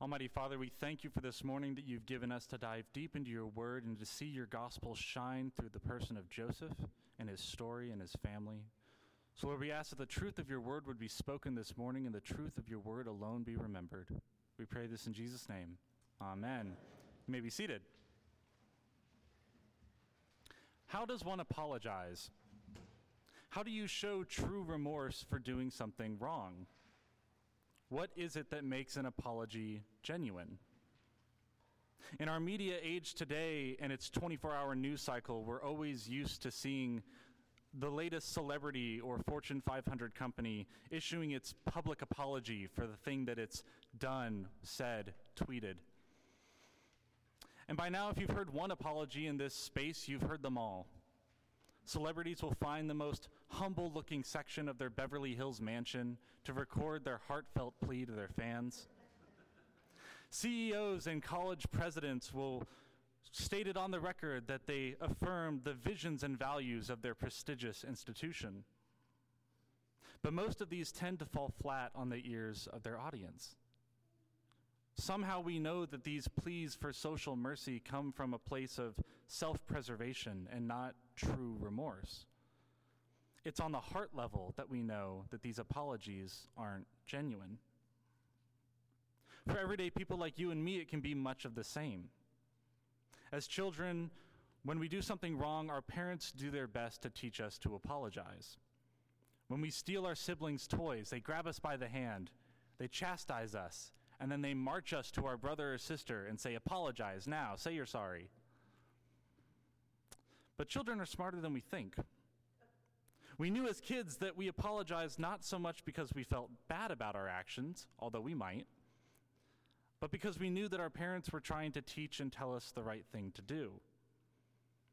Almighty Father, we thank you for this morning that you've given us to dive deep into your word and to see your gospel shine through the person of Joseph and his story and his family. So, Lord, we ask that the truth of your word would be spoken this morning and the truth of your word alone be remembered. We pray this in Jesus' name. Amen. You may be seated. How does one apologize? How do you show true remorse for doing something wrong? What is it that makes an apology genuine? In our media age today and its 24 hour news cycle, we're always used to seeing the latest celebrity or Fortune 500 company issuing its public apology for the thing that it's done, said, tweeted. And by now, if you've heard one apology in this space, you've heard them all. Celebrities will find the most humble looking section of their Beverly Hills mansion to record their heartfelt plea to their fans. CEOs and college presidents will state it on the record that they affirm the visions and values of their prestigious institution. But most of these tend to fall flat on the ears of their audience. Somehow we know that these pleas for social mercy come from a place of self preservation and not true remorse. It's on the heart level that we know that these apologies aren't genuine. For everyday people like you and me, it can be much of the same. As children, when we do something wrong, our parents do their best to teach us to apologize. When we steal our siblings' toys, they grab us by the hand, they chastise us, and then they march us to our brother or sister and say, Apologize now, say you're sorry. But children are smarter than we think. We knew as kids that we apologized not so much because we felt bad about our actions, although we might, but because we knew that our parents were trying to teach and tell us the right thing to do.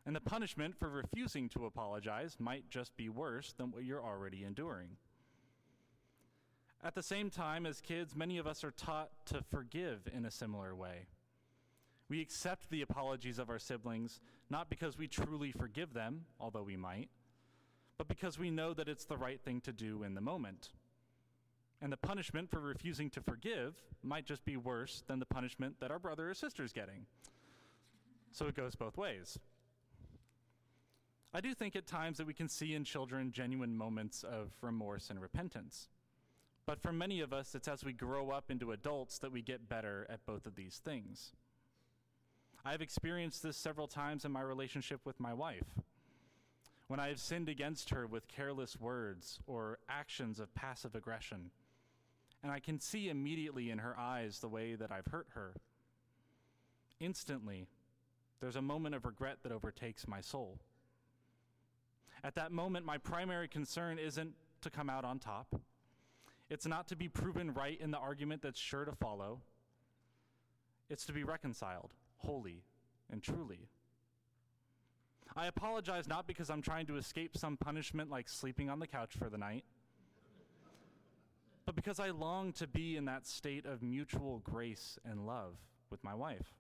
And the punishment for refusing to apologize might just be worse than what you're already enduring. At the same time, as kids, many of us are taught to forgive in a similar way. We accept the apologies of our siblings not because we truly forgive them, although we might, but because we know that it's the right thing to do in the moment. And the punishment for refusing to forgive might just be worse than the punishment that our brother or sister is getting. So it goes both ways. I do think at times that we can see in children genuine moments of remorse and repentance. But for many of us, it's as we grow up into adults that we get better at both of these things. I've experienced this several times in my relationship with my wife. When I have sinned against her with careless words or actions of passive aggression, and I can see immediately in her eyes the way that I've hurt her. Instantly, there's a moment of regret that overtakes my soul. At that moment, my primary concern isn't to come out on top. It's not to be proven right in the argument that's sure to follow. It's to be reconciled, wholly and truly. I apologize not because I'm trying to escape some punishment like sleeping on the couch for the night, but because I long to be in that state of mutual grace and love with my wife.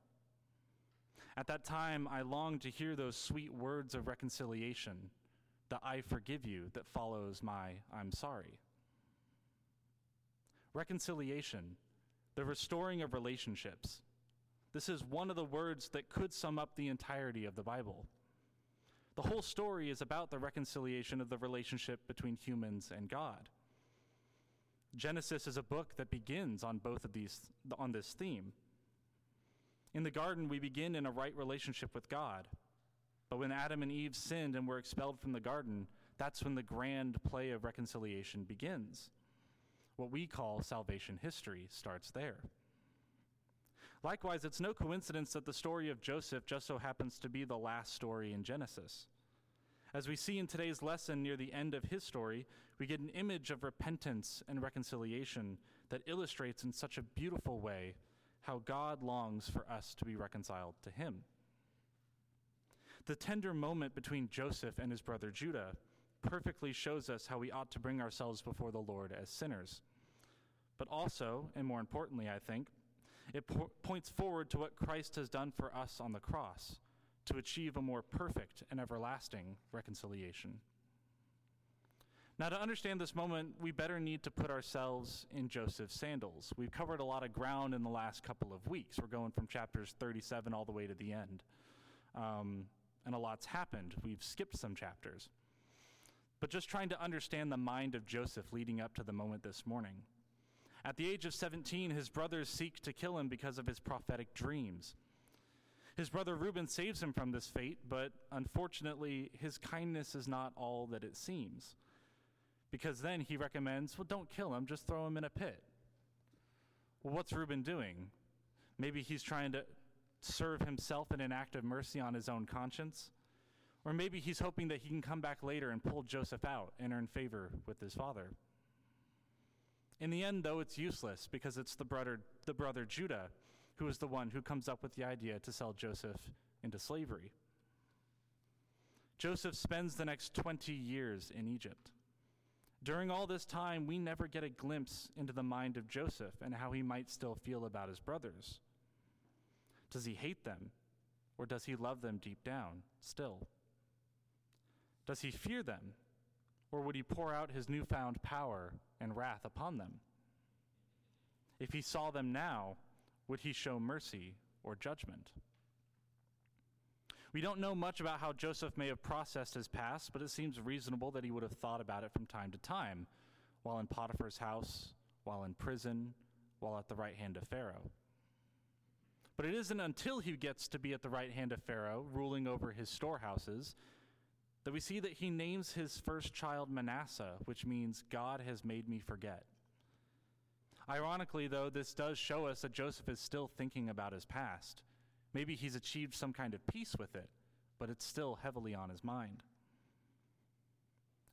At that time, I long to hear those sweet words of reconciliation, the I forgive you that follows my I'm sorry reconciliation, the restoring of relationships. This is one of the words that could sum up the entirety of the Bible. The whole story is about the reconciliation of the relationship between humans and God. Genesis is a book that begins on both of these on this theme. In the garden we begin in a right relationship with God. But when Adam and Eve sinned and were expelled from the garden, that's when the grand play of reconciliation begins. What we call salvation history starts there. Likewise, it's no coincidence that the story of Joseph just so happens to be the last story in Genesis. As we see in today's lesson near the end of his story, we get an image of repentance and reconciliation that illustrates in such a beautiful way how God longs for us to be reconciled to him. The tender moment between Joseph and his brother Judah perfectly shows us how we ought to bring ourselves before the Lord as sinners. But also, and more importantly, I think, it po- points forward to what Christ has done for us on the cross to achieve a more perfect and everlasting reconciliation. Now, to understand this moment, we better need to put ourselves in Joseph's sandals. We've covered a lot of ground in the last couple of weeks. We're going from chapters 37 all the way to the end. Um, and a lot's happened. We've skipped some chapters. But just trying to understand the mind of Joseph leading up to the moment this morning. At the age of 17, his brothers seek to kill him because of his prophetic dreams. His brother Reuben saves him from this fate, but unfortunately, his kindness is not all that it seems because then he recommends, well, don't kill him, just throw him in a pit. Well, what's Reuben doing? Maybe he's trying to serve himself in an act of mercy on his own conscience. Or maybe he's hoping that he can come back later and pull Joseph out and earn favor with his father. In the end, though, it's useless because it's the brother, the brother Judah who is the one who comes up with the idea to sell Joseph into slavery. Joseph spends the next 20 years in Egypt. During all this time, we never get a glimpse into the mind of Joseph and how he might still feel about his brothers. Does he hate them, or does he love them deep down still? Does he fear them, or would he pour out his newfound power and wrath upon them? If he saw them now, would he show mercy or judgment? We don't know much about how Joseph may have processed his past, but it seems reasonable that he would have thought about it from time to time, while in Potiphar's house, while in prison, while at the right hand of Pharaoh. But it isn't until he gets to be at the right hand of Pharaoh, ruling over his storehouses, that we see that he names his first child Manasseh, which means God has made me forget. Ironically, though, this does show us that Joseph is still thinking about his past. Maybe he's achieved some kind of peace with it, but it's still heavily on his mind.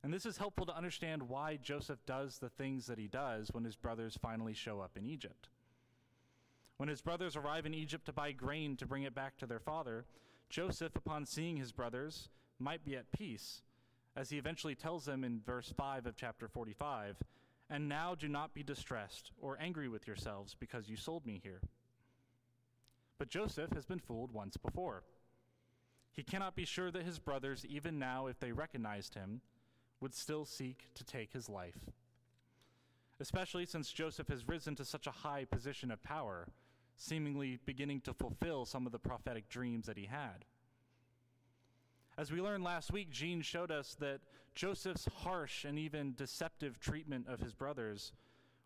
And this is helpful to understand why Joseph does the things that he does when his brothers finally show up in Egypt. When his brothers arrive in Egypt to buy grain to bring it back to their father, Joseph, upon seeing his brothers, might be at peace, as he eventually tells them in verse 5 of chapter 45 And now do not be distressed or angry with yourselves because you sold me here. But Joseph has been fooled once before. He cannot be sure that his brothers, even now, if they recognized him, would still seek to take his life. Especially since Joseph has risen to such a high position of power, seemingly beginning to fulfill some of the prophetic dreams that he had. As we learned last week, Jean showed us that Joseph's harsh and even deceptive treatment of his brothers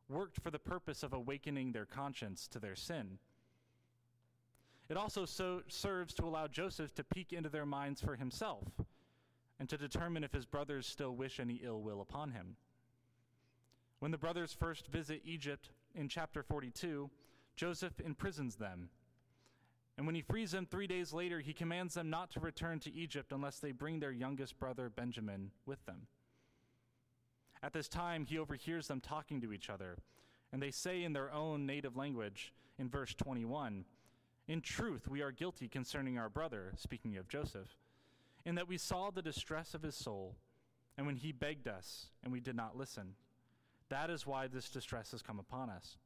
worked for the purpose of awakening their conscience to their sin. It also so serves to allow Joseph to peek into their minds for himself and to determine if his brothers still wish any ill will upon him. When the brothers first visit Egypt in chapter 42, Joseph imprisons them. And when he frees them three days later, he commands them not to return to Egypt unless they bring their youngest brother Benjamin with them. At this time, he overhears them talking to each other, and they say in their own native language, in verse 21, in truth, we are guilty concerning our brother, speaking of Joseph, in that we saw the distress of his soul, and when he begged us, and we did not listen. That is why this distress has come upon us.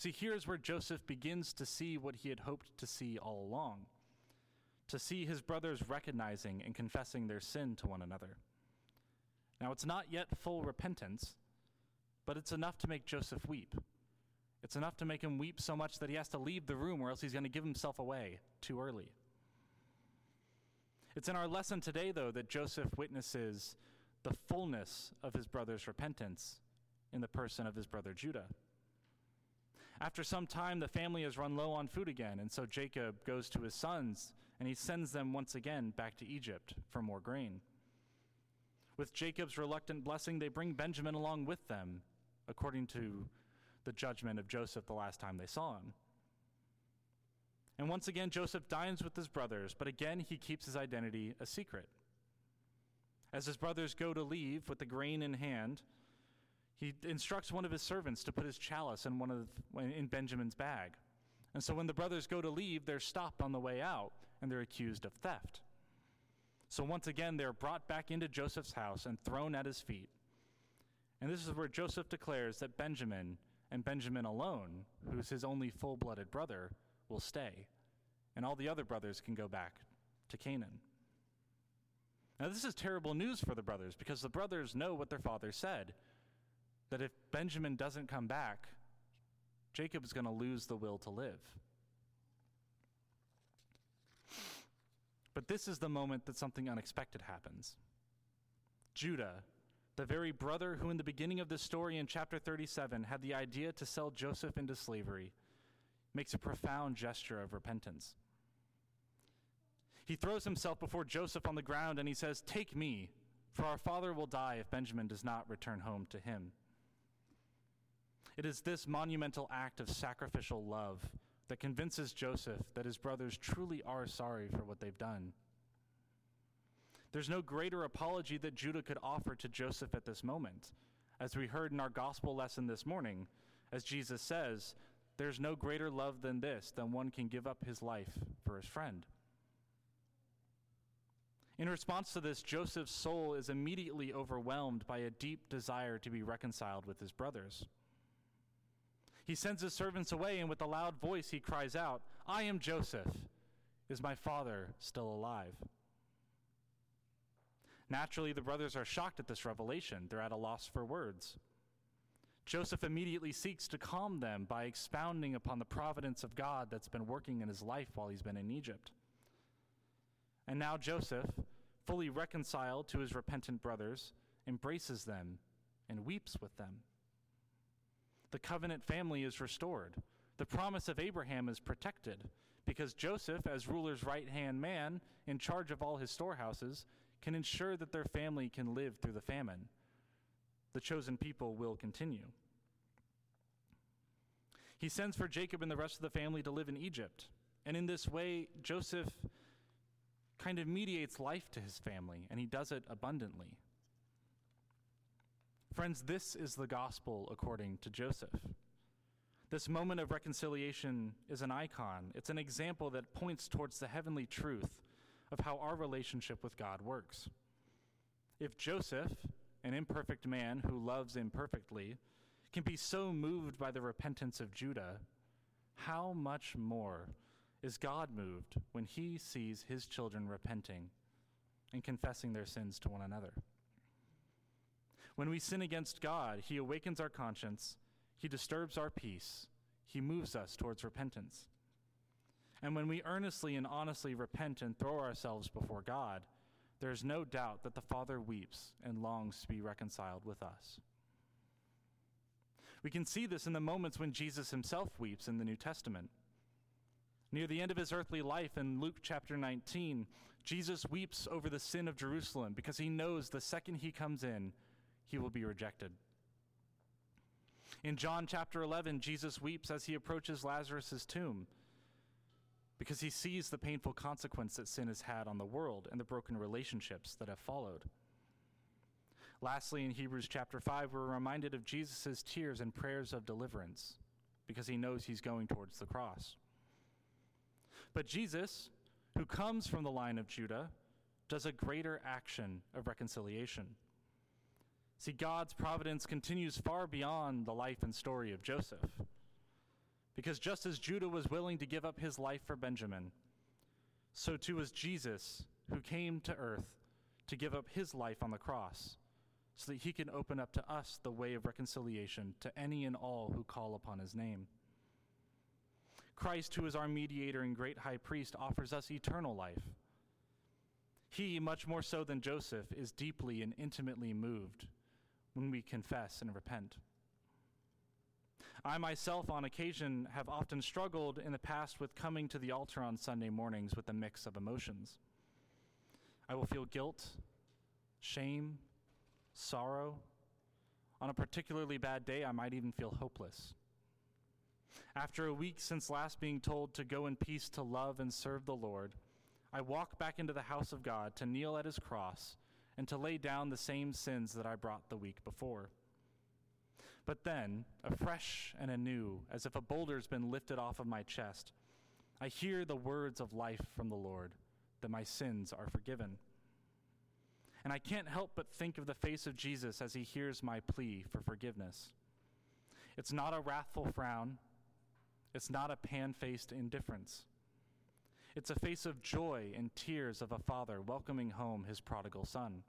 See, here's where Joseph begins to see what he had hoped to see all along to see his brothers recognizing and confessing their sin to one another. Now, it's not yet full repentance, but it's enough to make Joseph weep. It's enough to make him weep so much that he has to leave the room, or else he's going to give himself away too early. It's in our lesson today, though, that Joseph witnesses the fullness of his brother's repentance in the person of his brother Judah. After some time, the family has run low on food again, and so Jacob goes to his sons and he sends them once again back to Egypt for more grain. With Jacob's reluctant blessing, they bring Benjamin along with them, according to the judgment of Joseph the last time they saw him. And once again, Joseph dines with his brothers, but again, he keeps his identity a secret. As his brothers go to leave with the grain in hand, he instructs one of his servants to put his chalice in, one of, in Benjamin's bag. And so when the brothers go to leave, they're stopped on the way out and they're accused of theft. So once again, they're brought back into Joseph's house and thrown at his feet. And this is where Joseph declares that Benjamin and Benjamin alone, who's his only full blooded brother, will stay, and all the other brothers can go back to Canaan. Now, this is terrible news for the brothers because the brothers know what their father said that if Benjamin doesn't come back, Jacob is going to lose the will to live. But this is the moment that something unexpected happens. Judah, the very brother who, in the beginning of this story in chapter 37, had the idea to sell Joseph into slavery, makes a profound gesture of repentance. He throws himself before Joseph on the ground and he says, Take me, for our father will die if Benjamin does not return home to him. It is this monumental act of sacrificial love that convinces Joseph that his brothers truly are sorry for what they've done. There's no greater apology that Judah could offer to Joseph at this moment. As we heard in our gospel lesson this morning, as Jesus says, there's no greater love than this, than one can give up his life for his friend. In response to this, Joseph's soul is immediately overwhelmed by a deep desire to be reconciled with his brothers. He sends his servants away, and with a loud voice he cries out, I am Joseph. Is my father still alive? Naturally, the brothers are shocked at this revelation. They're at a loss for words. Joseph immediately seeks to calm them by expounding upon the providence of God that's been working in his life while he's been in Egypt. And now Joseph, fully reconciled to his repentant brothers, embraces them and weeps with them. The covenant family is restored. The promise of Abraham is protected because Joseph, as ruler's right hand man in charge of all his storehouses, can ensure that their family can live through the famine. The chosen people will continue. He sends for Jacob and the rest of the family to live in Egypt. And in this way, Joseph kind of mediates life to his family, and he does it abundantly. Friends, this is the gospel according to Joseph. This moment of reconciliation is an icon, it's an example that points towards the heavenly truth of how our relationship with God works. If Joseph, an imperfect man who loves imperfectly, can be so moved by the repentance of Judah, how much more is God moved when he sees his children repenting and confessing their sins to one another? When we sin against God, he awakens our conscience, he disturbs our peace, he moves us towards repentance. And when we earnestly and honestly repent and throw ourselves before God, there is no doubt that the Father weeps and longs to be reconciled with us. We can see this in the moments when Jesus himself weeps in the New Testament. Near the end of his earthly life in Luke chapter 19, Jesus weeps over the sin of Jerusalem because he knows the second he comes in, he will be rejected. In John chapter 11, Jesus weeps as he approaches Lazarus' tomb because he sees the painful consequence that sin has had on the world and the broken relationships that have followed. Lastly, in Hebrews chapter 5, we're reminded of Jesus' tears and prayers of deliverance because he knows he's going towards the cross. But Jesus, who comes from the line of Judah, does a greater action of reconciliation. See, God's providence continues far beyond the life and story of Joseph. Because just as Judah was willing to give up his life for Benjamin, so too was Jesus, who came to earth to give up his life on the cross, so that he can open up to us the way of reconciliation to any and all who call upon his name. Christ, who is our mediator and great high priest, offers us eternal life. He, much more so than Joseph, is deeply and intimately moved when we confess and repent. I myself, on occasion, have often struggled in the past with coming to the altar on Sunday mornings with a mix of emotions. I will feel guilt, shame, sorrow. On a particularly bad day, I might even feel hopeless. After a week since last being told to go in peace to love and serve the Lord, I walk back into the house of God to kneel at his cross and to lay down the same sins that I brought the week before. But then, afresh and anew, as if a boulder's been lifted off of my chest, I hear the words of life from the Lord that my sins are forgiven. And I can't help but think of the face of Jesus as he hears my plea for forgiveness. It's not a wrathful frown, it's not a pan faced indifference. It's a face of joy and tears of a father welcoming home his prodigal son.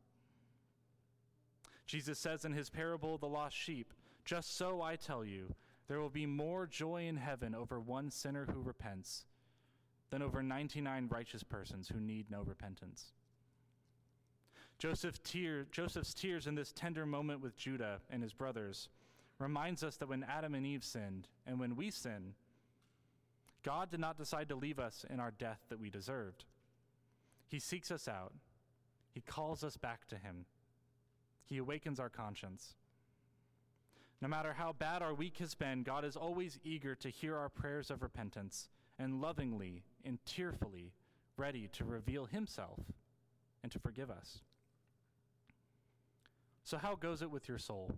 Jesus says in his parable, The Lost Sheep, Just so I tell you, there will be more joy in heaven over one sinner who repents than over 99 righteous persons who need no repentance. Joseph tear, Joseph's tears in this tender moment with Judah and his brothers reminds us that when Adam and Eve sinned, and when we sin, God did not decide to leave us in our death that we deserved. He seeks us out. He calls us back to Him. He awakens our conscience. No matter how bad our week has been, God is always eager to hear our prayers of repentance and lovingly and tearfully ready to reveal Himself and to forgive us. So, how goes it with your soul?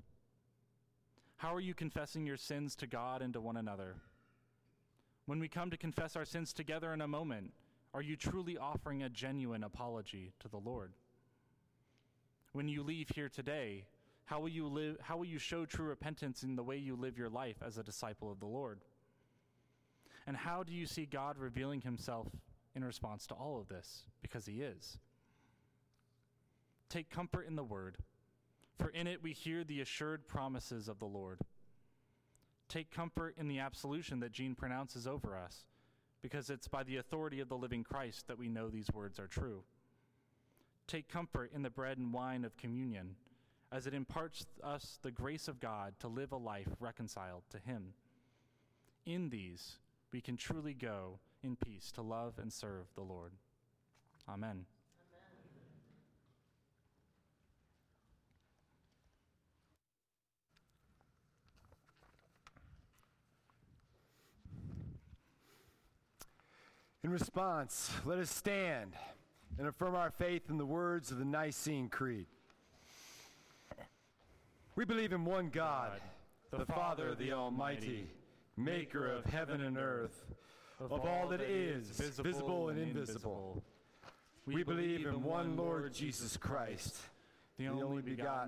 How are you confessing your sins to God and to one another? When we come to confess our sins together in a moment, are you truly offering a genuine apology to the Lord? When you leave here today, how will you live how will you show true repentance in the way you live your life as a disciple of the Lord? And how do you see God revealing himself in response to all of this because he is? Take comfort in the word, for in it we hear the assured promises of the Lord. Take comfort in the absolution that Jean pronounces over us, because it's by the authority of the living Christ that we know these words are true. Take comfort in the bread and wine of communion, as it imparts us the grace of God to live a life reconciled to Him. In these, we can truly go in peace to love and serve the Lord. Amen. In response, let us stand and affirm our faith in the words of the Nicene Creed. We believe in one God, the Father, the Almighty, maker of heaven and earth, of all that is, visible and invisible. We believe in one Lord Jesus Christ, the only begotten